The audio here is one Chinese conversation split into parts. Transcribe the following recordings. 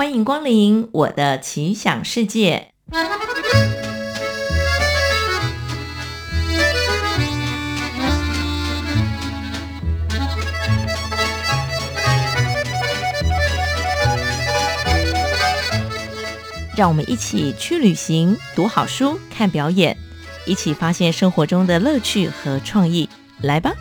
欢迎光临我的奇想世界。让我们一起去旅行，读好书，看表演，一起发现生活中的乐趣和创意。来吧！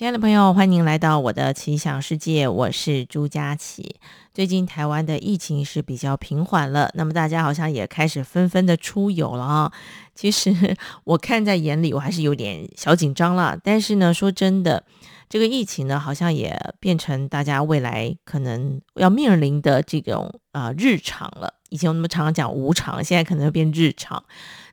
亲爱的朋友，欢迎来到我的奇想世界，我是朱佳琪。最近台湾的疫情是比较平缓了，那么大家好像也开始纷纷的出游了啊。其实我看在眼里，我还是有点小紧张了。但是呢，说真的，这个疫情呢，好像也变成大家未来可能要面临的这种啊日常了。以前我们常常讲无常，现在可能变日常。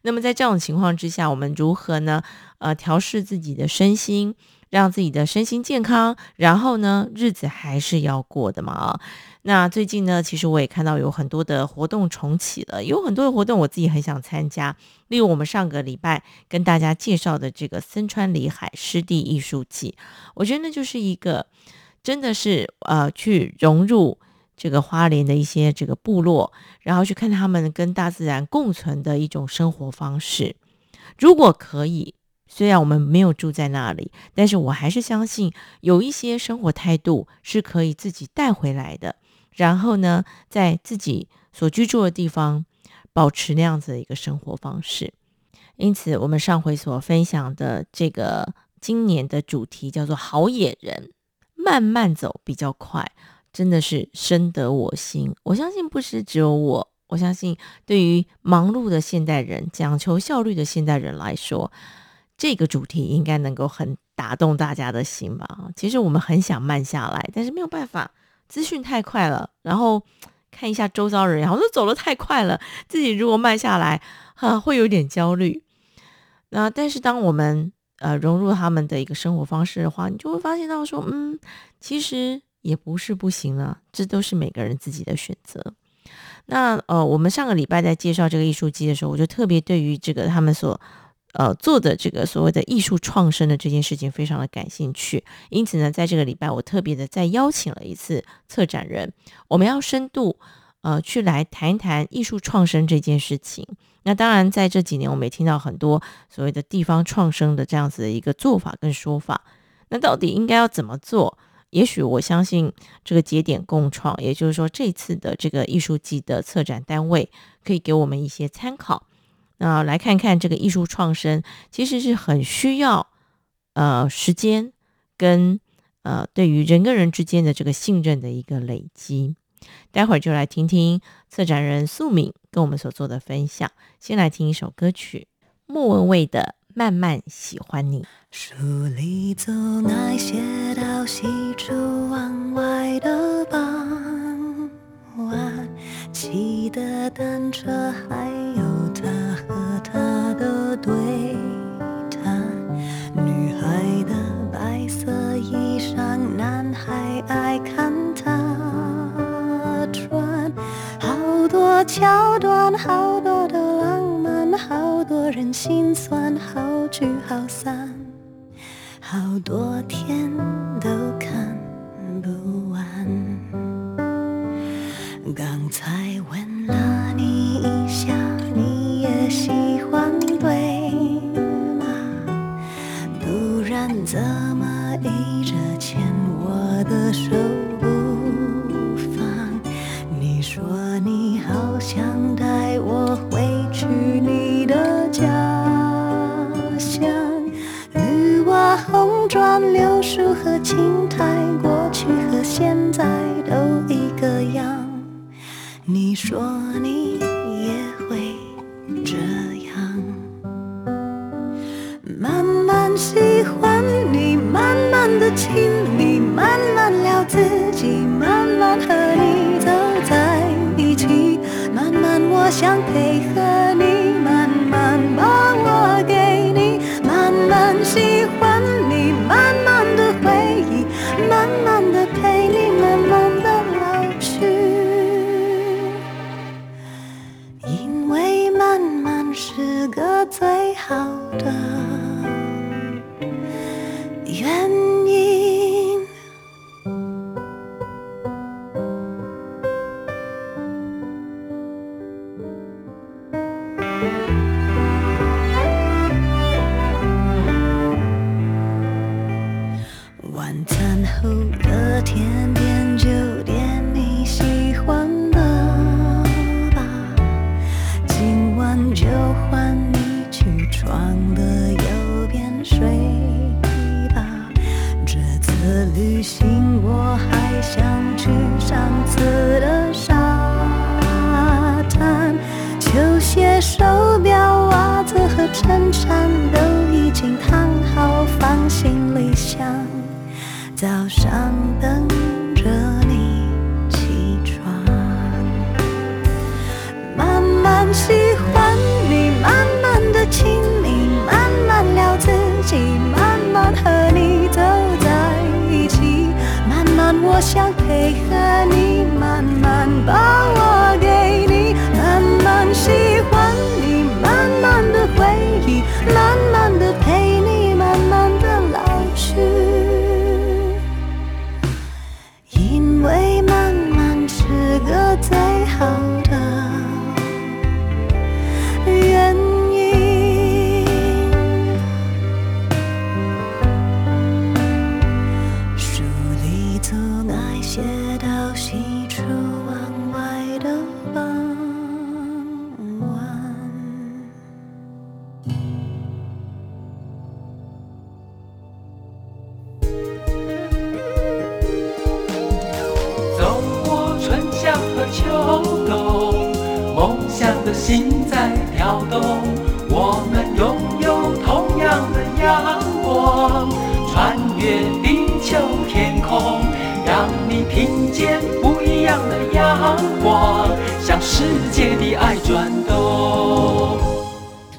那么在这种情况之下，我们如何呢？呃，调试自己的身心。让自己的身心健康，然后呢，日子还是要过的嘛。那最近呢，其实我也看到有很多的活动重启了，有很多的活动我自己很想参加。例如我们上个礼拜跟大家介绍的这个森川里海湿地艺术季，我觉得那就是一个真的是呃去融入这个花莲的一些这个部落，然后去看他们跟大自然共存的一种生活方式。如果可以。虽然我们没有住在那里，但是我还是相信有一些生活态度是可以自己带回来的。然后呢，在自己所居住的地方保持那样子的一个生活方式。因此，我们上回所分享的这个今年的主题叫做“好野人”，慢慢走比较快，真的是深得我心。我相信不是只有我，我相信对于忙碌的现代人、讲求效率的现代人来说。这个主题应该能够很打动大家的心吧？其实我们很想慢下来，但是没有办法，资讯太快了。然后看一下周遭人，好像走得太快了，自己如果慢下来，哈，会有点焦虑。那但是当我们呃融入他们的一个生活方式的话，你就会发现到说，嗯，其实也不是不行啊，这都是每个人自己的选择。那呃，我们上个礼拜在介绍这个艺术机的时候，我就特别对于这个他们所。呃，做的这个所谓的艺术创生的这件事情非常的感兴趣，因此呢，在这个礼拜我特别的再邀请了一次策展人，我们要深度呃去来谈一谈艺术创生这件事情。那当然，在这几年我们也听到很多所谓的地方创生的这样子的一个做法跟说法。那到底应该要怎么做？也许我相信这个节点共创，也就是说这次的这个艺术季的策展单位可以给我们一些参考。那来看看这个艺术创生，其实是很需要呃时间跟呃对于人跟人之间的这个信任的一个累积。待会儿就来听听策展人素敏跟我们所做的分享。先来听一首歌曲，莫文蔚的《慢慢喜欢你》。书里总爱写到西出望外的傍晚，骑的单车还有桥段，好多的浪漫，好多人心酸，好聚好散，好多天都看不完。刚才问了你一下。你也喜欢对吗？不然怎么一直牵我的手想带我回去你的家乡，绿瓦红砖柳树和青苔，衬衫都已经烫好，放行李箱。早上等着你起床，慢慢喜欢你，慢慢的亲你，慢慢聊自己，慢慢和你走在一起，慢慢我想配合你，慢慢把慢慢心在跳动。我们拥有同样的阳光，穿越地球天空，让你听见不一样的阳光，向世界的爱转动。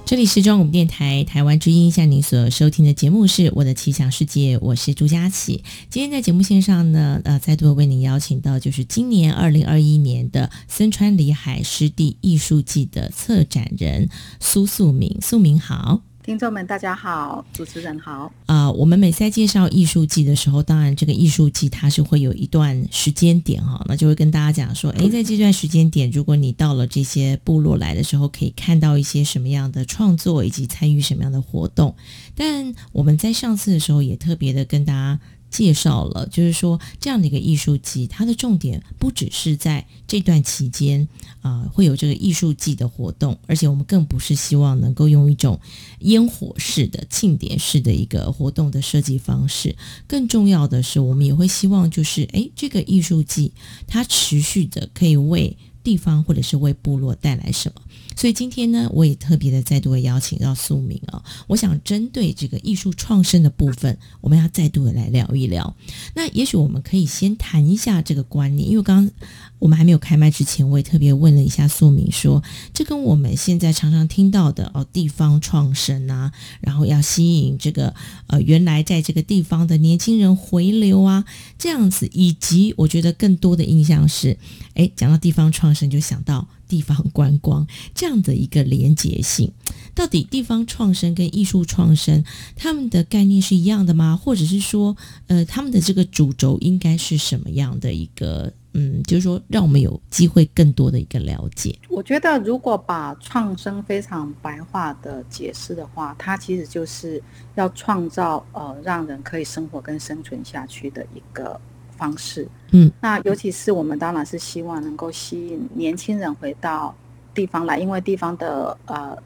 这里是中央电台台湾之音，向您所收听的节目是《我的奇想世界》，我是朱佳琪。今天在节目线上呢，呃，再度为您邀请到就是今年二零二一年的森川里海湿地艺术季的策展人苏素明，素明好。听众们，大家好，主持人好。啊、我们每次在介绍艺术季的时候，当然这个艺术季它是会有一段时间点哈，那就会跟大家讲说，诶，在这段时间点，如果你到了这些部落来的时候，可以看到一些什么样的创作，以及参与什么样的活动。但我们在上次的时候也特别的跟大家介绍了，就是说这样的一个艺术季，它的重点不只是在这段期间啊、会有这个艺术季的活动，而且我们更不是希望能够用一种烟火式的庆典式的一个活动的设计方式。更重要的是，我们也会希望就是，诶，这个艺术季它持续的可以为地方或者是为部落带来什么。所以今天呢，我也特别的再度的邀请到素明啊、我想针对这个艺术创生的部分，我们要再度的来聊一聊。那也许我们可以先谈一下这个观念，因为刚刚我们还没有开麦之前，我也特别问了一下素明说，这跟我们现在常常听到的哦地方创生啊，然后要吸引这个呃原来在这个地方的年轻人回流啊，这样子，以及我觉得更多的印象是，哎，讲到地方创生就想到地方观光这样的一个连结性。到底地方创生跟艺术创生，他们的概念是一样的吗？或者是说，呃，他们的这个主轴应该是什么样的一个？嗯，就是说，让我们有机会更多的一个了解。我觉得，如果把创生非常白话的解释的话，它其实就是要创造呃让人可以生活跟生存下去的一个方式。嗯，那尤其是我们当然是希望能够吸引年轻人回到地方来，因为地方的呃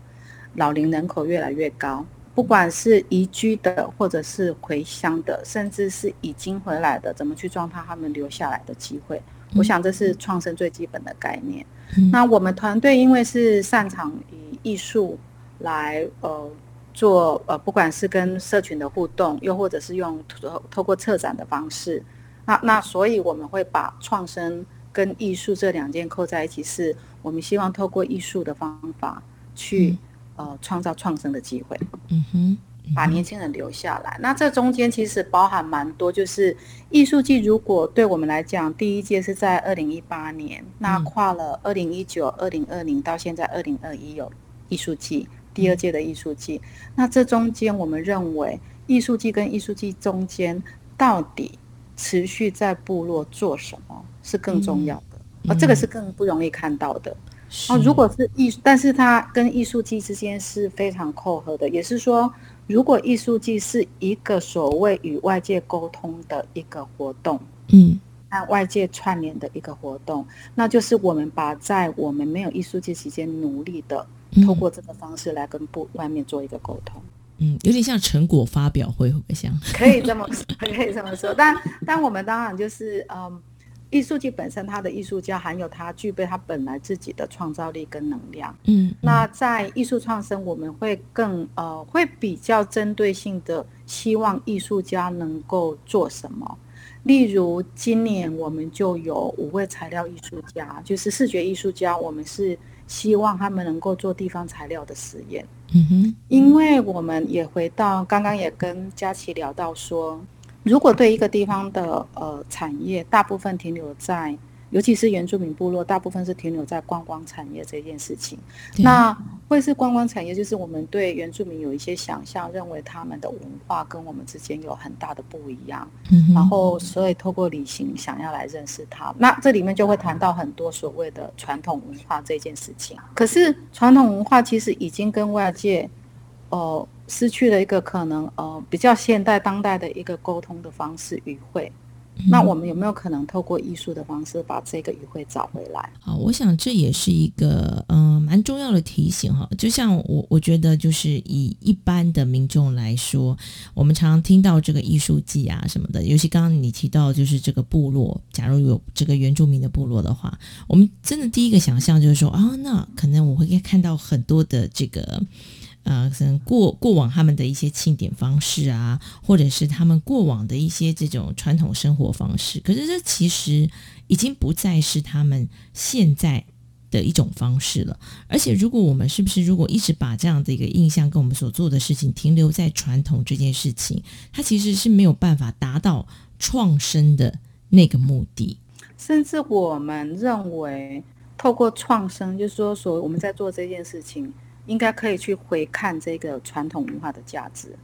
老龄人口越来越高，不管是移居的，或者是回乡的，甚至是已经回来的，怎么去壮大他们留下来的机会？我想这是创生最基本的概念。嗯那我们团队因为是擅长以艺术来呃做呃，不管是跟社群的互动，又或者是用透透过策展的方式，那那所以我们会把创生跟艺术这两件扣在一起，是我们希望透过艺术的方法去、呃创造创生的机会。嗯哼，把年轻人留下来。那这中间其实包含蛮多，就是艺术季。如果对我们来讲，第一届是在二零一八年，那跨了二零一九、二零二零到现在二零二一有艺术季，第二届的艺术季。那这中间，我们认为艺术季跟艺术季中间到底持续在部落做什么是更重要的，啊这个是更不容易看到的。哦，如果是艺术，但是它跟艺术季之间是非常扣合的。也是说，如果艺术季是一个所谓与外界沟通的一个活动，嗯，和外界串联的一个活动，那就是我们把在我们没有艺术季期间努力的，透过这个方式来跟不外面做一个沟通。嗯，有点像成果发表会，会不会像？可以这么说，可以这么说。但但我们当然就是嗯。艺术季本身，它的艺术家含有他具备他本来自己的创造力跟能量。嗯，那在艺术创生，我们会更呃，会比较针对性的希望艺术家能够做什么。例如，今年我们就有五位材料艺术家，就是视觉艺术家，我们是希望他们能够做地方材料的实验。嗯哼，因为我们也回到刚刚也跟佳琪聊到说。如果对一个地方的呃产业大部分停留在，尤其是原住民部落，大部分是停留在观光产业这件事情，那会是观光产业，就是我们对原住民有一些想象，认为他们的文化跟我们之间有很大的不一样，然后所以透过旅行想要来认识他，那这里面就会谈到很多所谓的传统文化这件事情。可是传统文化其实已经跟外界，哦。失去了一个可能，呃，比较现代当代的一个沟通的方式——语汇。那我们有没有可能透过艺术的方式把这个语汇找回来？好，我想这也是一个嗯蛮重要的提醒哈。就像我我觉得，就是以一般的民众来说，我们常常听到这个艺术季啊什么的，尤其刚刚你提到就是这个部落，假如有这个原住民的部落的话，我们真的第一个想象就是说啊，那可能我会看到很多的这个。呃，可能过过往他们的一些庆典方式啊，或者是他们过往的一些这种传统生活方式，可是这其实已经不再是他们现在的一种方式了。而且，如果我们是不是如果一直把这样的一个印象跟我们所做的事情停留在传统这件事情，它其实是没有办法达到创生的那个目的。甚至我们认为，透过创生，就是说，所我们在做这件事情。应该可以去回看这个传统文化的价值。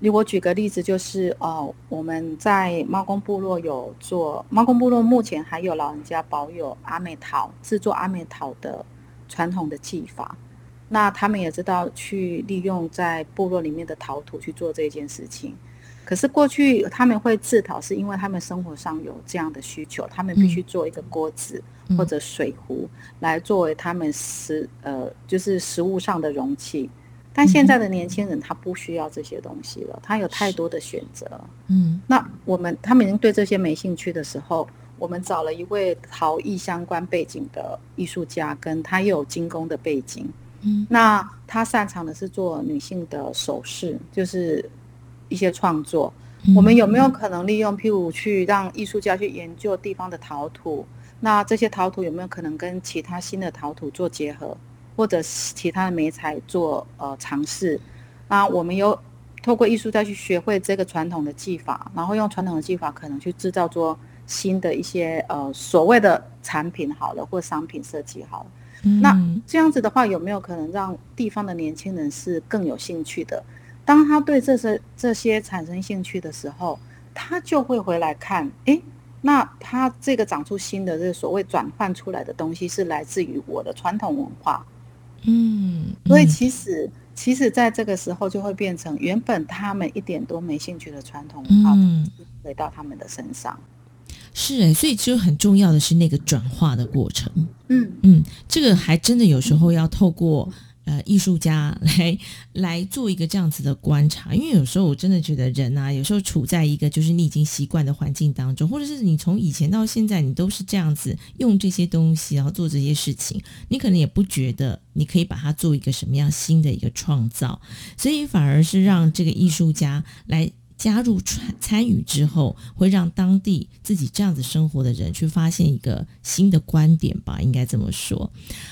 你我举个例子，就是哦，我们在猫公部落有做猫公部落，目前还有老人家保有阿美陶制作阿美陶的传统的技法。那他们也知道去利用在部落里面的陶土去做这件事情。可是过去他们会自讨，是因为他们生活上有这样的需求，他们必须做一个锅子或者水壶来作为他们食呃就是食物上的容器。但现在的年轻人他不需要这些东西了，他有太多的选择。嗯，那我们他们已经对这些没兴趣的时候，我们找了一位陶艺相关背景的艺术家，跟他又有精工的背景。嗯，那他擅长的是做女性的首饰，就是。一些创作，我们有没有可能利用，譬如去让艺术家去研究地方的陶土？那这些陶土有没有可能跟其他新的陶土做结合，或者其他的媒材做呃尝试？那我们有透过艺术家去学会这个传统的技法，然后用传统的技法可能去制造做新的一些呃所谓的产品好了，或商品设计好了。那这样子的话，有没有可能让地方的年轻人是更有兴趣的？当他对这些这些产生兴趣的时候，他就会回来看，诶，那他这个长出新的这个所谓转换出来的东西是来自于我的传统文化，嗯，所以。其实其实在这个时候就会变成原本他们一点都没兴趣的传统文化，嗯回到他们的身上，是诶，所以其实很重要的是那个转化的过程，嗯。嗯，这个还真的有时候要透过。呃，艺术家 来来做一个这样子的观察，因为有时候我真的觉得人啊，有时候处在一个就是你已经习惯的环境当中，或者是你从以前到现在，你都是这样子用这些东西，然后做这些事情，你可能也不觉得你可以把它做一个什么样新的一个创造，所以反而是让这个艺术家来加入参参与之后，会让当地自己这样子生活的人去发现一个新的观点吧，应该这么说。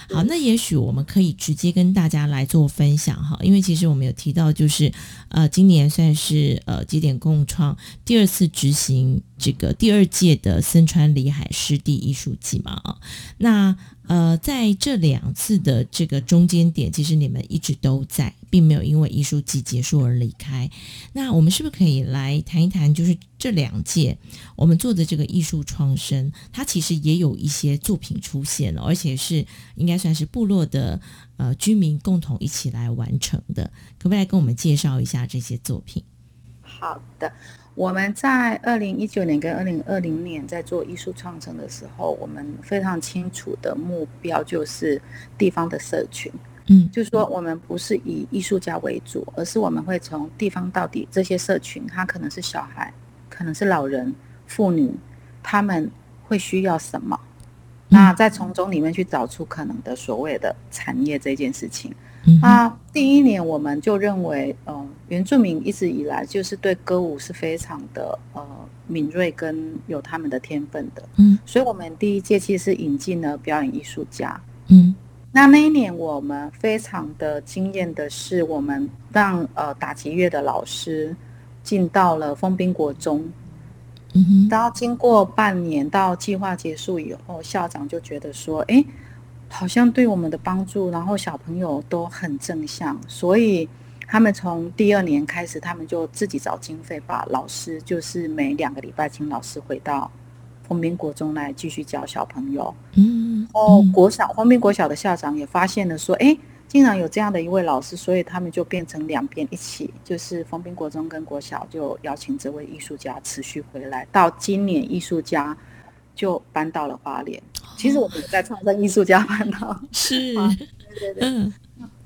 好，那也许我们可以直接跟大家来做分享哈，因为其实我们有提到，就是呃，今年算是呃节点共创第二次执行这个第二届的森川里海湿地艺术季嘛啊，那。呃，在这两次的这个中间点，其实你们一直都在，并没有因为艺术季结束而离开。那我们是不是可以来谈一谈，就是这两届我们做的这个艺术创生，它其实也有一些作品出现了，而且是应该算是部落的呃居民共同一起来完成的，可不可以来跟我们介绍一下这些作品？好的。我们在二零一九年跟二零二零年在做艺术创生的时候，我们非常清楚的目标就是地方的社群。嗯，就是说我们不是以艺术家为主，而是我们会从地方到底这些社群，他可能是小孩，可能是老人、妇女，他们会需要什么？那再从中里面去找出可能的所谓的产业这件事情。那第一年我们就认为，呃，原住民一直以来就是对歌舞是非常的呃敏锐跟有他们的天分的，嗯，所以我们第一届其实是引进了表演艺术家，嗯，那那一年我们非常的惊艳的是，我们让呃打击乐的老师进到了丰滨国中，嗯哼，然后经过半年到计划结束以后，校长就觉得说，哎。好像对我们的帮助，然后小朋友都很正向，所以他们从第二年开始，他们就自己找经费，把老师就是每两个礼拜请老师回到丰滨国中来继续教小朋友。嗯，哦，国小丰滨国小的校长也发现了，说，哎，竟然有这样的一位老师，所以他们就变成两边一起，就是丰滨国中跟国小就邀请这位艺术家持续回来，到今年艺术家就搬到了花莲。其实我们也在创造艺术家搬到，是，对 对对，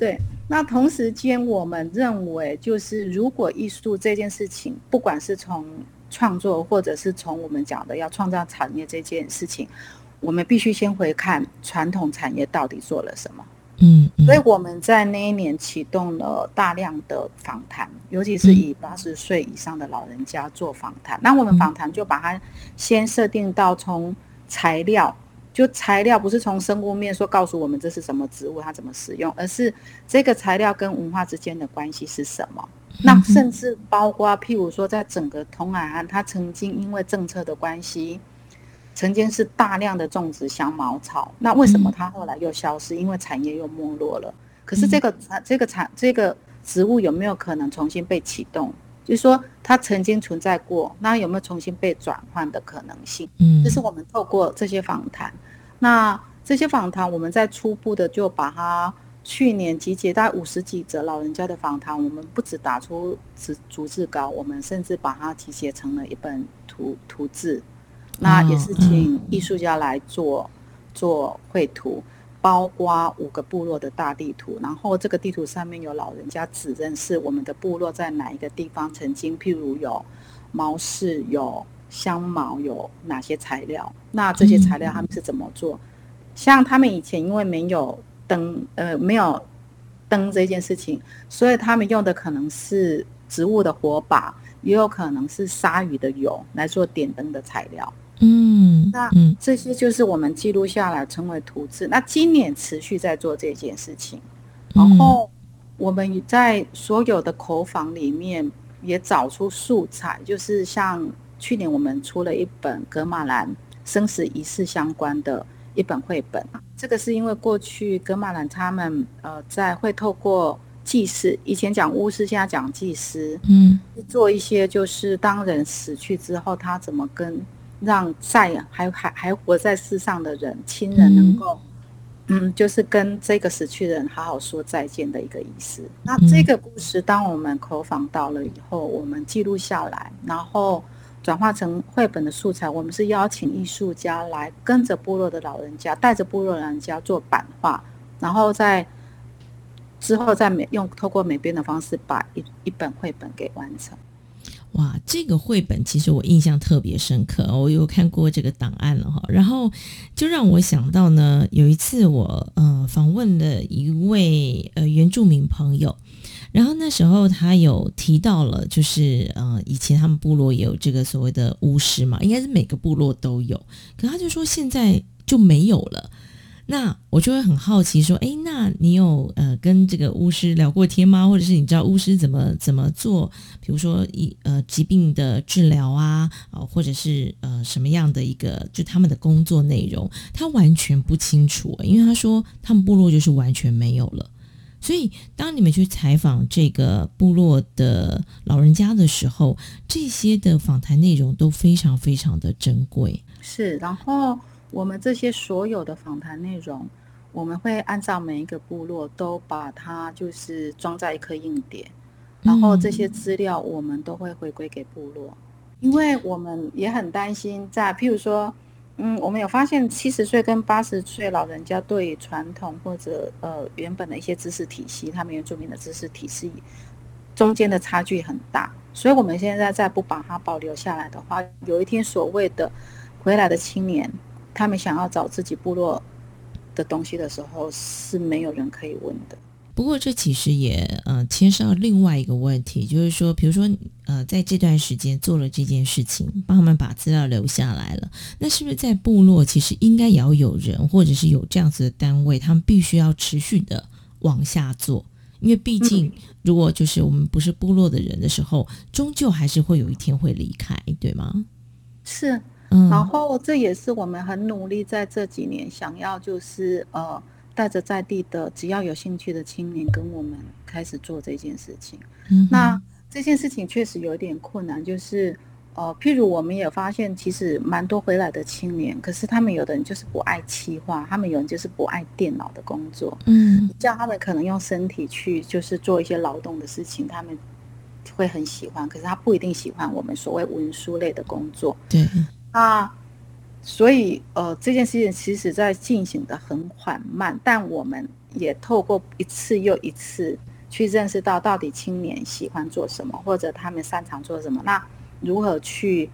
对。那同时间，我们认为，就是如果艺术这件事情，不管是从创作，或者是从我们讲的要创造产业这件事情，我们必须先回看传统产业到底做了什么。嗯，所以我们在那一年启动了大量的访谈，尤其是以八十岁以上的老人家做访谈。那我们访谈就把它先设定到从材料。就材料不是从生物面说告诉我们这是什么植物，它怎么使用，而是这个材料跟文化之间的关系是什么？那甚至包括譬如说，在整个同海岸，它曾经因为政策的关系，曾经是大量的种植香茅草。那为什么它后来又消失？因为产业又没落了。可是这个产这个产这个植物有没有可能重新被启动？就是说，它曾经存在过，那有没有重新被转换的可能性？嗯，这是我们透过这些访谈。那这些访谈，我们在初步的就把它去年集结大概五十几则老人家的访谈，我们不止打出逐逐字稿，我们甚至把它集结成了一本图图字。那也是请艺术家来做做绘图。包括五个部落的大地图，然后这个地图上面有老人家指认是我们的部落在哪一个地方曾经，譬如有毛氏、有香茅、有哪些材料？那这些材料他们是怎么做？像他们以前因为没有灯，呃，没有灯这件事情，所以他们用的可能是植物的火把，也有可能是鲨鱼的油来做点灯的材料。嗯，那这些就是我们记录下来成为图纸。那今年持续在做这件事情，然后我们在所有的口访里面也找出素材，就是像去年我们出了一本格马兰生死仪式相关的一本绘本。这个是因为过去格马兰他们呃在会透过祭祀，以前讲巫师，现在讲祭司，嗯，做一些就是当人死去之后，他怎么跟让在还还还活在世上的人亲人能够，嗯，就是跟这个死去的人好好说再见的一个仪式。那这个故事，当我们口访到了以后，我们记录下来，然后转化成绘本的素材。我们是邀请艺术家来跟着部落的老人家，带着部落老人家做版画，然后在之后再美用透过美编的方式，把一一本绘本给完成。哇，这个绘本其实我印象特别深刻，我有看过这个档案了哈，然后就让我想到呢，有一次我呃访问了一位呃原住民朋友，然后那时候他有提到了，就是呃，以前他们部落也有这个所谓的巫师嘛，应该是每个部落都有。可他就说现在就没有了。那我就会很好奇说，诶，那你有呃跟这个巫师聊过天吗？或者是你知道巫师怎么怎么做？比如说一呃疾病的治疗啊，啊、或者是呃什么样的一个就他们的工作内容，他完全不清楚，因为他说他们部落就是完全没有了。所以，当你们去采访这个部落的老人家的时候，这些的访谈内容都非常非常的珍贵。是，然后我们这些所有的访谈内容，我们会按照每一个部落都把它就是装在一颗硬碟，然后这些资料我们都会回归给部落，因为我们也很担心在譬如说，嗯，我们有发现七十岁跟八十岁老人家对传统或者呃原本的一些知识体系，他们原住民的知识体系中间的差距很大，所以我们现在再不把它保留下来的话，有一天所谓的回来的青年，他们想要找自己部落的东西的时候，是没有人可以问的。不过这其实也呃牵涉到另外一个问题，就是说，比如说呃在这段时间做了这件事情，帮他们把资料留下来了，那是不是在部落其实应该也要有人，或者是有这样子的单位，他们必须要持续的往下做，因为毕竟如果就是我们不是部落的人的时候，终究还是会有一天会离开，对吗？是，嗯，然后这也是我们很努力在这几年想要就是呃带着在地的只要有兴趣的青年跟我们开始做这件事情。嗯那这件事情确实有点困难，就是呃，譬如我们也发现，其实蛮多回来的青年，可是他们有的人就是不爱企划，他们有人就是不爱电脑的工作，嗯叫他们可能用身体去就是做一些劳动的事情，他们会很喜欢，可是他不一定喜欢我们所谓文书类的工作。对，那所以呃，这件事情其实在进行的很缓慢，但我们也透过一次又一次去认识到到底青年喜欢做什么，或者他们擅长做什么，那如何去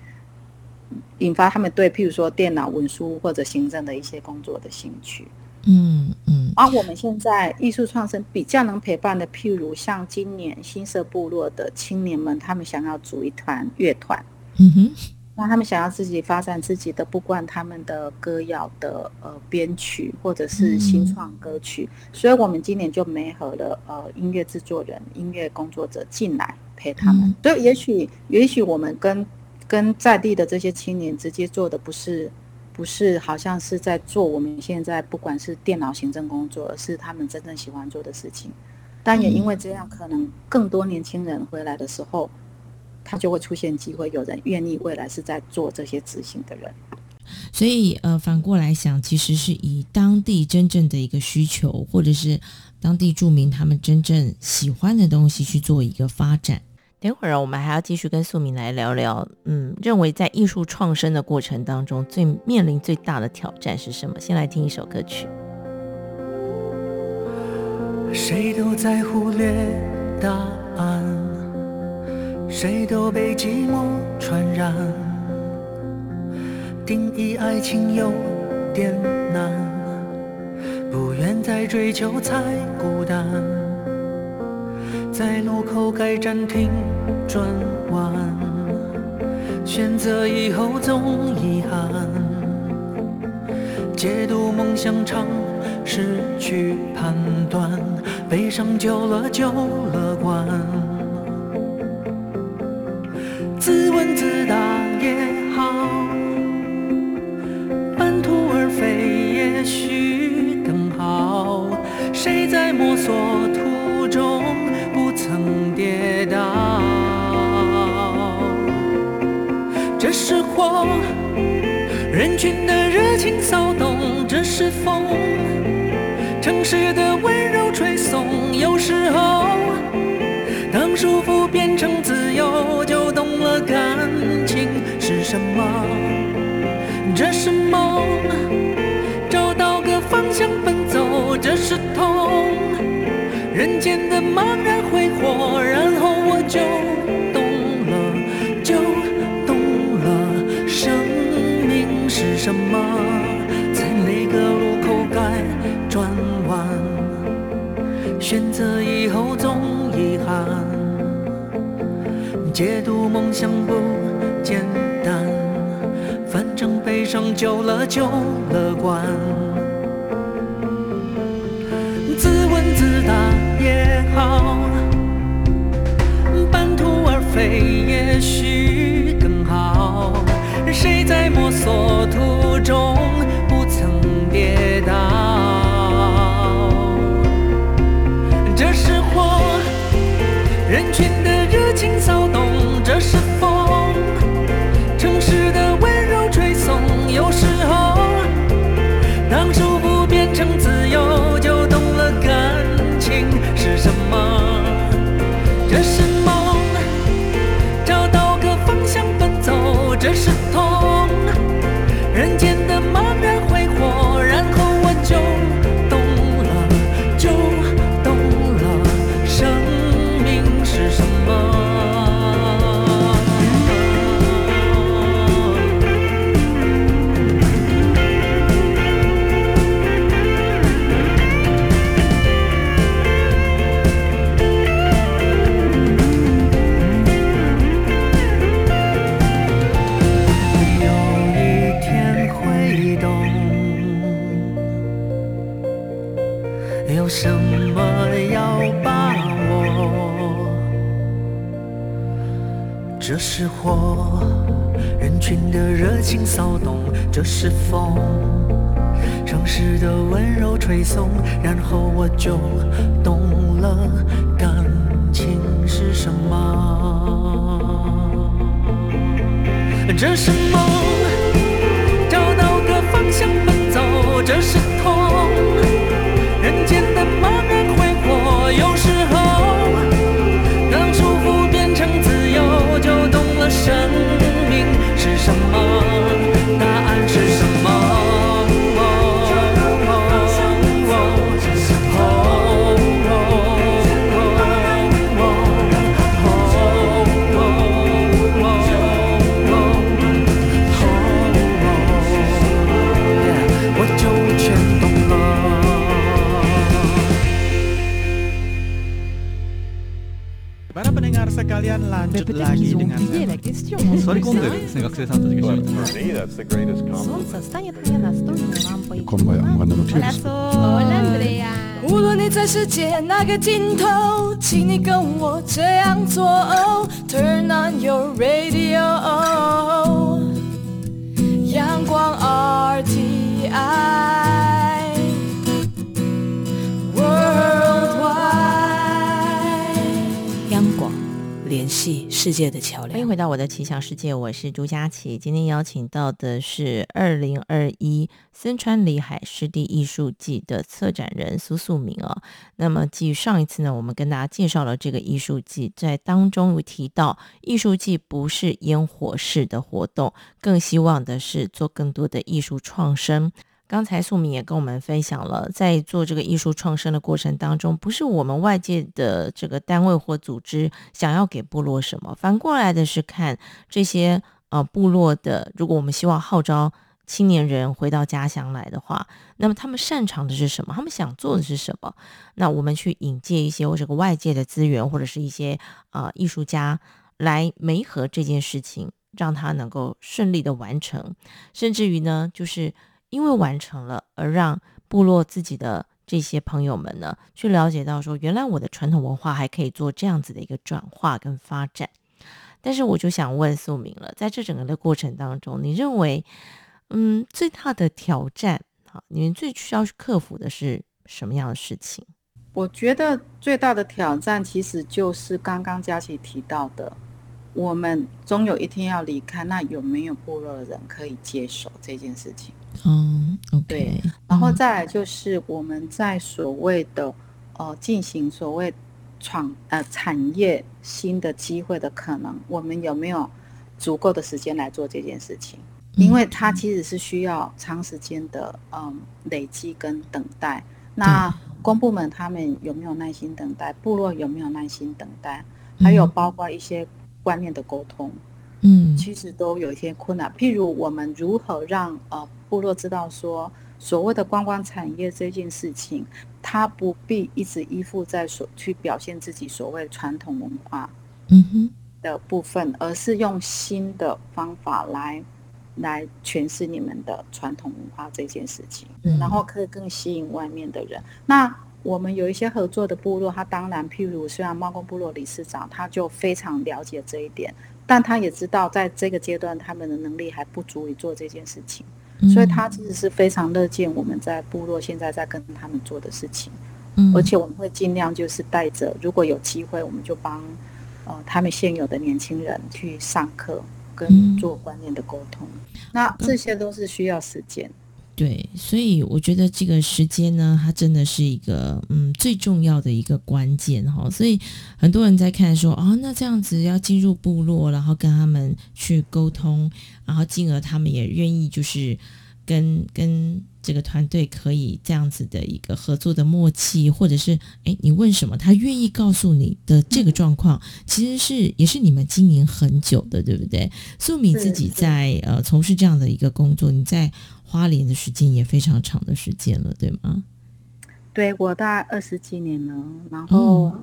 引发他们对譬如说电脑文书或者行政的一些工作的兴趣。嗯嗯而我们现在艺术创生比较能陪伴的，譬如像今年新社部落的青年们，他们想要组一团乐团，嗯哼，那他们想要自己发展自己的，不管他们的歌谣的呃编曲或者是新创歌曲，所以我们今年就没合了呃音乐制作人、音乐工作者进来陪他们。嗯所以也许也许我们跟跟在地的这些青年直接做的不是不是好像是在做我们现在不管是电脑行政工作，而是他们真正喜欢做的事情。但也因为这样，可能更多年轻人回来的时候，他就会出现机会，有人愿意未来是在做这些执行的人。所以呃，反过来想，其实是以当地真正的一个需求，或者是当地住民他们真正喜欢的东西去做一个发展。等会儿我们还要继续跟素敏来聊聊，嗯，认为在艺术创生的过程当中，最面临最大的挑战是什么？先来听一首歌曲。谁都在忽略答案，谁都被寂寞传染。定义爱情有点难，不愿再追求才孤单。在路口该暂停转弯，选择以后总遗憾。解读梦想常，失去判断，悲伤久了就乐观。自问自答也好，半途而废也许更好。谁在摸索途中不曾跌倒？这是火。人群的热情骚动，这是风；城市的温柔吹送。有时候，当束缚变成自由，就懂了感情是什么。这是梦，找到个方向奔走，这是痛。人间的茫然挥霍，然后我就懂了，就懂了生命是什么，在每个路口该转弯？选择以后总遗憾，解读梦想不简单，反正悲伤久了就乐观。自问自答也好，半途而废也许更好。谁在摸索途中不曾跌倒？骚动；这是是风，城市的温柔吹送。然后我就懂了，感情是什么。这是梦，从此，站在太阳的东边，放眼望，看那山川。无论你在世界哪个尽头，请你跟我这样走。Turn on your radio，阳光 RTI，Worldwide，央广，联系世界的桥。回到我的奇想世界，我是朱佳琪。今天邀请到的是二零二一森川里海湿地艺术季的策展人苏素明哦。那么，基于上一次呢，我们跟大家介绍了这个艺术季，在当中有提到，艺术季不是烟火式的活动，更希望的是做更多的艺术创生。刚才素敏也跟我们分享了，在做这个艺术创生的过程当中，不是我们外界的这个单位或组织想要给部落什么，反过来的是看这些呃部落的，如果我们希望号召青年人回到家乡来的话，那么他们擅长的是什么？他们想做的是什么？那我们去引介一些或者个外界的资源，或者是一些呃艺术家来媒合这件事情，让他能够顺利的完成，甚至于呢，就是。因为完成了，而让部落自己的这些朋友们呢，去了解到说，原来我的传统文化还可以做这样子的一个转化跟发展。但是我就想问素明了，在这整个的过程当中，你认为，嗯，最大的挑战，哈，你们最需要去克服的是什么样的事情？我觉得最大的挑战其实就是刚刚佳琪提到的，我们终有一天要离开，那有没有部落的人可以接手这件事情？嗯对然后再来就是我们在所谓的呃进行所谓创呃产业新的机会的可能，我们有没有足够的时间来做这件事情？因为它其实是需要长时间的嗯累积跟等待。那公部门他们有没有耐心等待？部落有没有耐心等待？还有包括一些观念的沟通，嗯其实都有一些困难。譬如我们如何让呃部落知道说，所谓的观光产业这件事情，他不必一直依附在所去表现自己所谓传统文化嗯哼，的部分，而是用新的方法来来诠释你们的传统文化这件事情，嗯然后可以更吸引外面的人。那我们有一些合作的部落，他当然，譬如虽然猫公部落理事长他就非常了解这一点，但他也知道在这个阶段他们的能力还不足以做这件事情。所以他其实是非常乐见我们在部落现在在跟他们做的事情，嗯。而且我们会尽量就是带着，如果有机会，我们就帮呃他们现有的年轻人去上课跟嗯。做观念的沟通，那这些都是需要时间。对，所以我觉得这个时间呢，它真的是一个嗯最重要的一个关键哈。所以很多人在看说，哦，那这样子要进入部落，然后跟他们去沟通，然后进而他们也愿意就是跟跟这个团队可以这样子的一个合作的默契，或者是哎你问什么，他愿意告诉你的这个状况，其实是也是你们经营很久的，对不对？素米自己在呃从事这样的一个工作，你在花莲的时间也非常长的时间了，对吗？对我大概二十几年了，然后嗯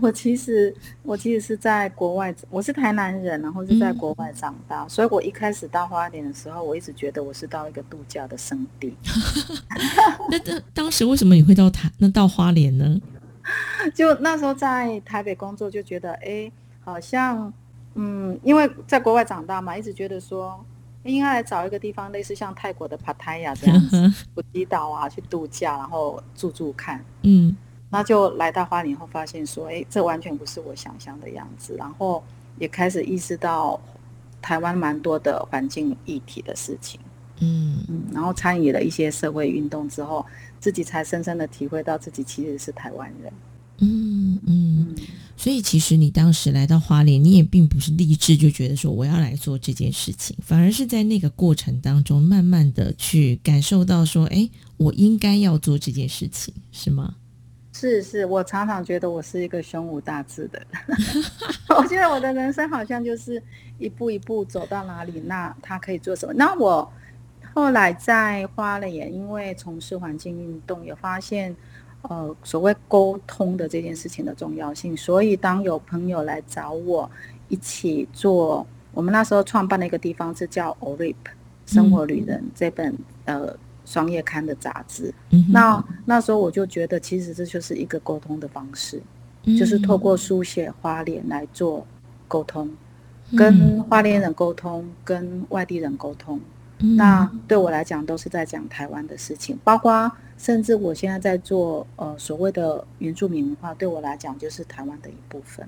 我其实我其实是在国外，我是台南人，然后是在嗯国外长大，所以我一开始到花莲的时候，我一直觉得我是到一个度假的圣地。那那当时为什么你会到台那到花莲呢？就那时候在台北工作，就觉得哎，好像嗯，因为在国外长大嘛，一直觉得说应该来找一个地方，类似像泰国的帕泰亚这样子，普吉岛啊，去度假，然后住住看。嗯那就来到花莲以后，发现说，哎，这完全不是我想象的样子，然后也开始意识到台湾蛮多的环境议题的事情。嗯嗯，然后参与了一些社会运动之后，自己才深深的体会到自己其实是台湾人。嗯嗯，嗯，所以其实你当时来到花莲，你也并不是立志就觉得说我要来做这件事情，反而是在那个过程当中，慢慢的去感受到说，哎，我应该要做这件事情，是吗？是是，我常常觉得我是一个胸无大志的。我觉得我的人生好像就是一步一步走到哪里，那他可以做什么。那我后来在花莲，因为从事环境运动，也发现呃所谓沟通的这件事情的重要性。所以当有朋友来找我一起做，我们那时候创办的一个地方是叫 ORIP 生活旅人、这本呃双月刊的杂志。嗯，那那时候我就觉得，其实这就是一个沟通的方式，就是透过书写花莲来做沟通，跟花莲人沟通，跟外地人沟通。嗯那对我来讲，都是在讲台湾的事情，包括甚至我现在在做呃所谓的原住民文化，对我来讲就是台湾的一部分。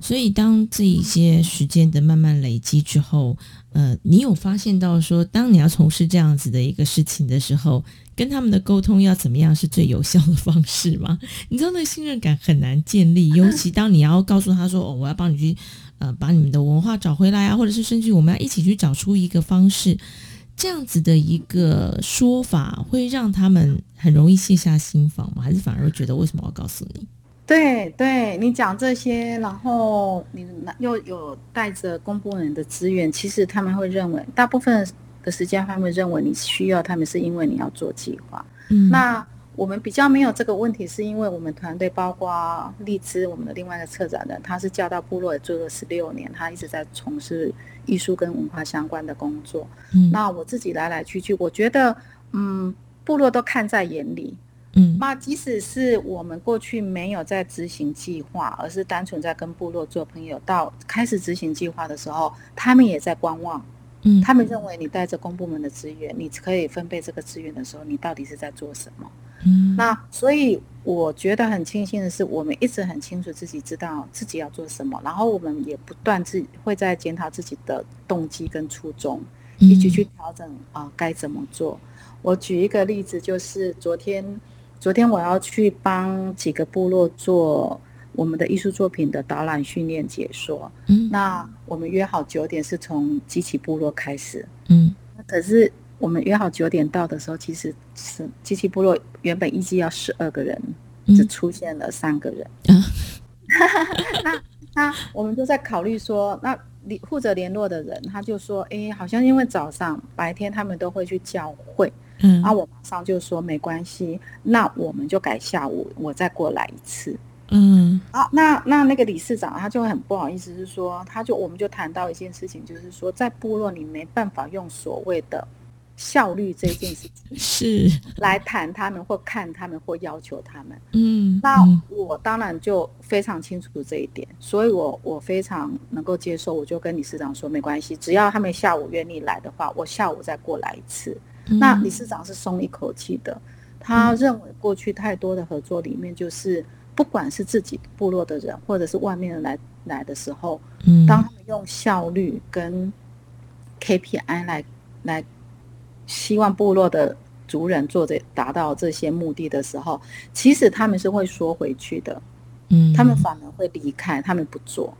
所以，当这一些时间的慢慢累积之后，呃，你有发现到说，当你要从事这样子的一个事情的时候，跟他们的沟通要怎么样是最有效的方式吗？你知道那个信任感很难建立，尤其当你要告诉他说：“哦，我要帮你去，呃，把你们的文化找回来啊，或者是甚至我们要一起去找出一个方式。”这样子的一个说法，会让他们很容易卸下心防吗？还是反而会觉得为什么要告诉你？对对，你讲这些，然后你又有带着公部门的资源，其实他们会认为，大部分的时间他们认为你需要他们是因为你要做计划。嗯，那我们比较没有这个问题，是因为我们团队包括荔枝，我们的另外一个策展人，他是教到部落也做了十六年，他一直在从事艺术跟文化相关的工作。嗯那我自己来来去去，我觉得，嗯，部落都看在眼里。嗯那即使是我们过去没有在执行计划，而是单纯在跟部落做朋友，到开始执行计划的时候，他们也在观望。嗯，他们认为你带着公部门的资源，你可以分配这个资源的时候，你到底是在做什么？嗯。那所以我觉得很庆幸的是，我们一直很清楚自己知道自己要做什么，然后我们也不断自会在检讨自己的动机跟初衷，嗯。一起去调整啊、该怎么做。我举一个例子，就是昨天昨天我要去帮几个部落做我们的艺术作品的导览训练解说，嗯。那我们约好九点是从基奇部落开始，嗯。可是我们约好九点到的时候，其实是机器部落原本预计要十二个人，嗯只出现了三个人。啊 那那我们就在考虑说，那负负责联络的人他就说，哎，好像因为早上白天他们都会去教会，嗯啊，我马上就说没关系，那我们就改下午，我再过来一次。嗯啊，那那那个理事长他就很不好意思，是说他就我们就谈到一件事情，就是说在部落你没办法用所谓的效率这件事情是来谈他们或看他们或要求他们。嗯那嗯我当然就非常清楚这一点，所以我我非常能够接受，我就跟理事长说没关系，只要他们下午愿意来的话，我下午再过来一次。那理事长是松一口气的，他认为过去太多的合作里面，就是不管是自己部落的人，或者是外面人来来的时候，嗯当他们用效率跟 KPI 来来希望部落的族人做这达到这些目的的时候，其实他们是会缩回去的，嗯。他们反而会离开，他们不做。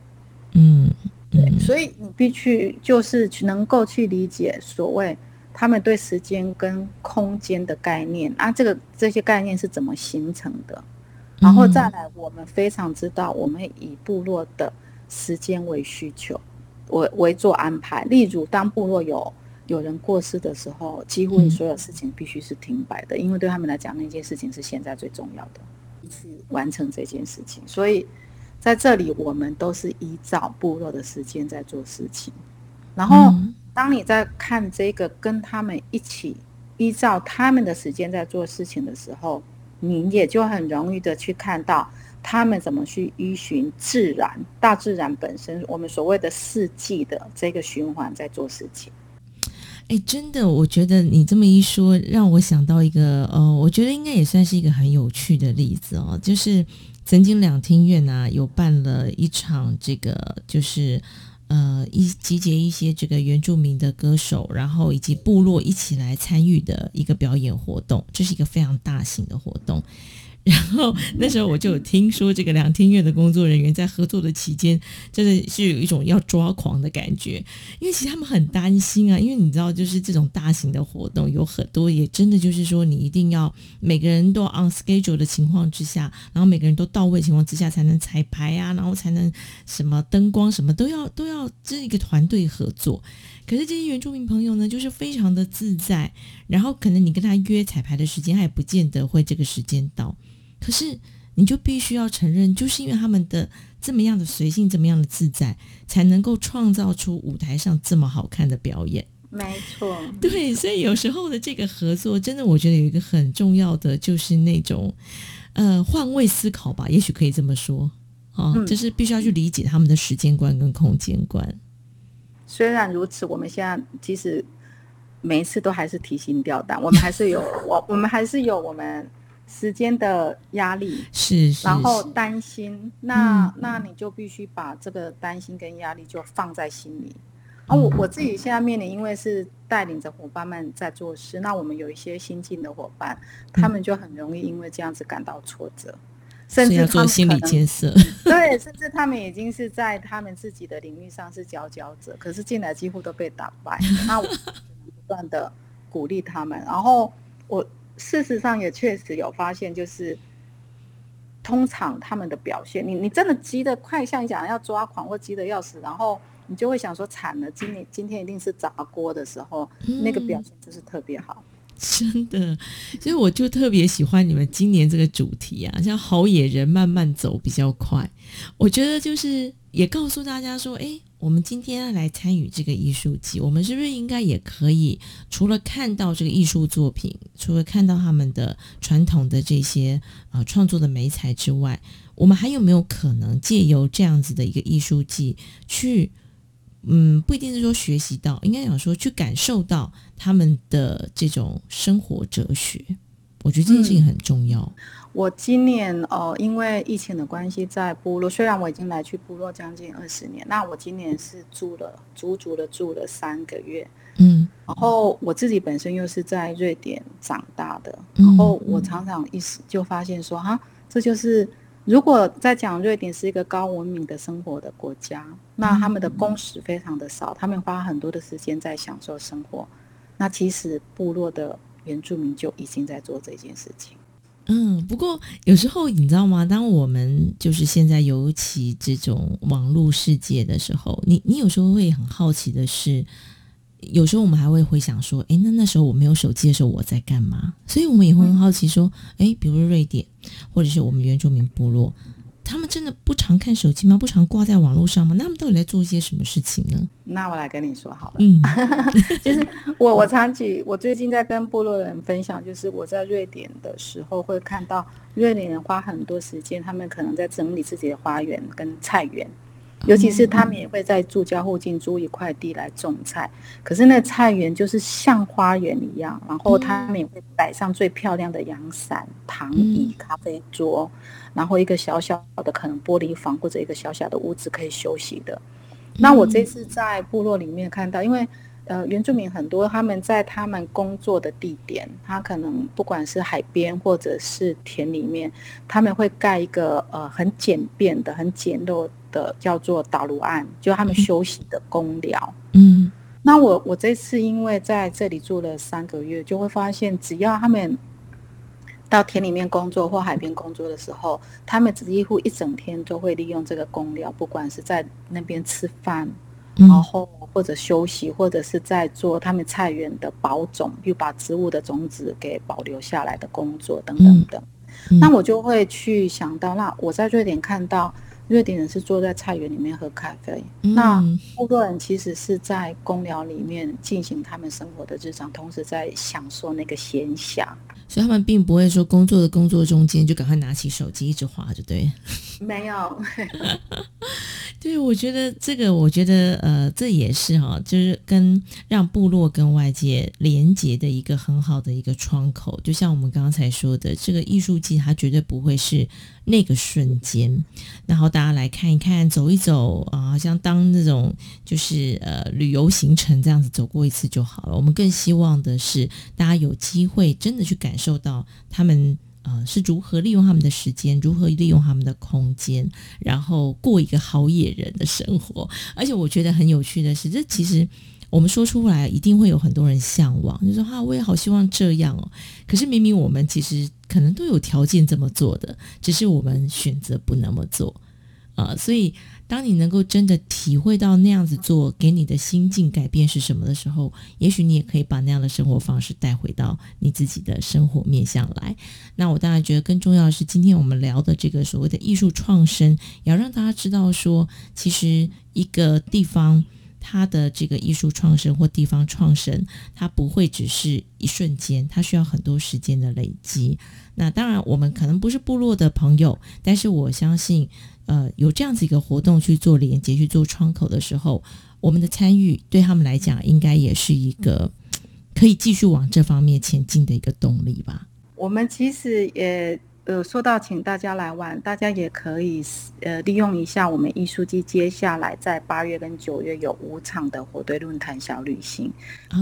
嗯对，所以你必须就是去能够去理解所谓他们对时间跟空间的概念。啊，这个这些概念是怎么形成的，然后再来，我们非常知道我们以部落的时间为需求，为为做安排。例如，当部落有有人过世的时候，几乎你所有事情必须是停摆的，因为对他们来讲，那件事情是现在最重要的，去完成这件事情。所以在这里，我们都是依照部落的时间在做事情。然后，当你在看这个跟他们一起依照他们的时间在做事情的时候，你也就很容易的去看到他们怎么去依循自然、大自然本身我们所谓的四季的这个循环在做事情。哎，真的，我觉得你这么一说，让我想到一个，呃，我觉得应该也算是一个很有趣的例子哦，就是曾经两厅院啊有办了一场这个，就是呃一集结一些这个原住民的歌手，然后以及部落一起来参与的一个表演活动，这是一个非常大型的活动。然后那时候我就有听说，这个两厅院的工作人员在合作的期间，真的是有一种要抓狂的感觉，因为其实他们很担心啊，因为你知道，就是这种大型的活动有很多，也真的就是说，你一定要每个人都 on schedule 的情况之下，然后每个人都到位情况之下，才能彩排啊，然后才能什么灯光什么都要都要这一个团队合作。可是这些原住民朋友呢，就是非常的自在，然后可能你跟他约彩排的时间，他也不见得会这个时间到。可是你就必须要承认，就是因为他们的这么样的随性，这么样的自在，才能够创造出舞台上这么好看的表演。没错，对，所以有时候的这个合作，真的我觉得有一个很重要的，就是那种呃换位思考吧，也许可以这么说啊，嗯就是必须要去理解他们的时间观跟空间观。虽然如此，我们现在即使每一次都还是提心吊胆，我们还是有我我们还是有我们时间的压力，是是，然后担心，那、嗯那你就必须把这个担心跟压力就放在心里。啊、我我自己现在面临，因为是带领着伙伴们在做事，那我们有一些新进的伙伴，他们就很容易因为这样子感到挫折，甚至做心理建设。对，甚至他们已经是在他们自己的领域上是佼佼者，可是进来几乎都被打败。那我不断的鼓励他们，然后我事实上也确实有发现，就是通常他们的表现，你你真的急得快，像你讲要抓狂或急得要死，然后你就会想说惨了，今年今天一定是砸锅的时候，那个表现就是特别好。真的，所以我就特别喜欢你们今年这个主题啊，像好野人慢慢走比较快。我觉得就是也告诉大家说，诶，我们今天来参与这个艺术季，我们是不是应该也可以除了看到这个艺术作品，除了看到他们的传统的这些呃创作的美彩之外，我们还有没有可能借由这样子的一个艺术季去？嗯，不一定是说学习到，应该讲说去感受到他们的这种生活哲学。我觉得这件事情很重要。我今年呃，因为疫情的关系，在部落，虽然我已经来去部落将近二十年，那我今年是住了足足的住了三个月。嗯，然后我自己本身又是在瑞典长大的，嗯然后我常常一时就发现说，哈，这就是如果在讲瑞典是一个高文明的生活的国家，那他们的工时非常的少，他们花很多的时间在享受生活。那其实部落的原住民就已经在做这件事情。嗯，不过有时候你知道吗？当我们就是现在尤其这种网络世界的时候，你你有时候会很好奇的是，有时候我们还会回想说，诶，那那时候我没有手机的时候我在干嘛？所以我们也会很好奇说，诶，比如说瑞典或者是我们原住民部落，他们真的不常看手机吗？不常挂在网络上吗？那他们到底在做一些什么事情呢？那我来跟你说好了，嗯 就是我我常举，我最近在跟部落人分享，就是我在瑞典的时候会看到瑞典人花很多时间，他们可能在整理自己的花园跟菜园。尤其是他们也会在住家附近租一块地来种菜，可是那菜园就是像花园一样，然后他们也会摆上最漂亮的阳伞、躺椅、咖啡桌，然后一个小小的可能玻璃房或者一个小小的屋子可以休息的。那我这次在部落里面看到，因为呃原住民很多，他们在他们工作的地点，他可能不管是海边或者是田里面，他们会盖一个呃很简便的、很简陋的叫做导炉案，就他们休息的公寮。嗯那我我这次因为在这里住了三个月，就会发现，只要他们到田里面工作或海边工作的时候，他们几乎一整天都会利用这个公寮，不管是在那边吃饭，然后或者休息，或者是在做他们菜园的保种，又把植物的种子给保留下来的工作等等等。那我就会去想到，那我在瑞典看到瑞典人是坐在菜园里面喝咖啡，那部落人其实是在公寮里面进行他们生活的日常，同时在享受那个闲暇。所以他们并不会说工作的工作中间就赶快拿起手机一直划，就对。没有，对，我觉得这个，我觉得呃，这也是哈，就是跟让部落跟外界连接的一个很好的一个窗口。就像我们刚才说的，这个艺术季它绝对不会是那个瞬间，然后大家来看一看、走一走啊，好像当那种就是呃旅游行程这样子走过一次就好了。我们更希望的是大家有机会真的去感受到他们。呃，是如何利用他们的时间，如何利用他们的空间，然后过一个好野人的生活。而且我觉得很有趣的是，这其实我们说出来，一定会有很多人向往，就说哈，我也好希望这样哦。可是明明我们其实可能都有条件这么做的，只是我们选择不那么做啊、所以，当你能够真的体会到那样子做给你的心境改变是什么的时候，也许你也可以把那样的生活方式带回到你自己的生活面向来。那我当然觉得更重要的是，今天我们聊的这个所谓的艺术创生，也要让大家知道说，其实一个地方它的这个艺术创生或地方创生，它不会只是一瞬间，它需要很多时间的累积。那当然，我们可能不是部落的朋友，但是我相信，呃，有这样子一个活动去做连接、去做窗口的时候，我们的参与对他们来讲，应该也是一个 可以继续往这方面前进的一个动力吧。我们其实也呃说到请大家来玩，大家也可以呃利用一下我们艺术季接下来在八月跟九月有五场的火堆论坛小旅行，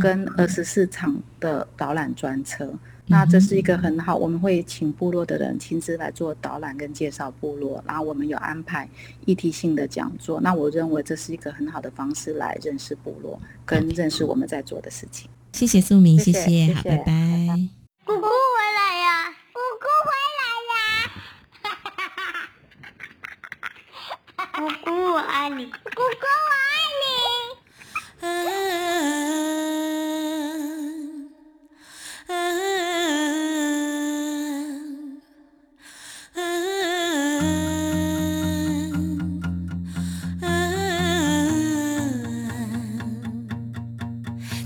跟二十四场的导览专车。那这是一个很好，我们会请部落的人亲自来做导览跟介绍部落，然后我们有安排议题性的讲座。那我认为这是一个很好的方式来认识部落，跟认识我们在做的事情。谢谢素明，谢谢好，谢谢拜拜。姑姑回来呀！姑姑回来呀！姑姑我爱你，姑姑我爱你。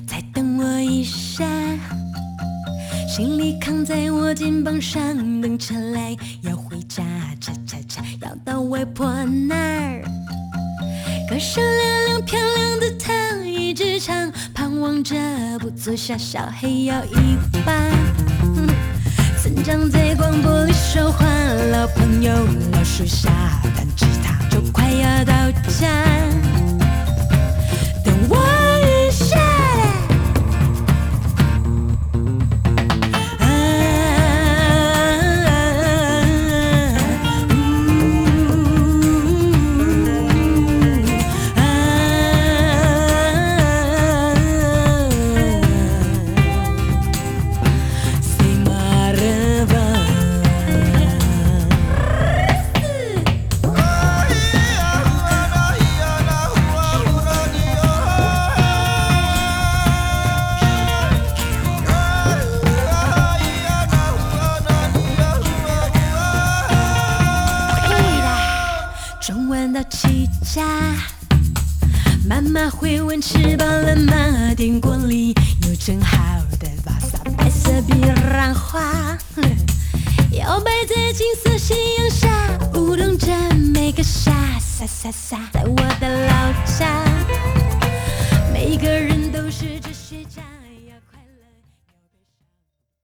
再等我一下，行李扛在我肩膀上，等车来要外婆那儿。歌声嘹亮漂亮的她一直唱，盼望着不足。小小黑要一把。哼村长在广播里说话，老朋友老树下，弹吉他就快要到家。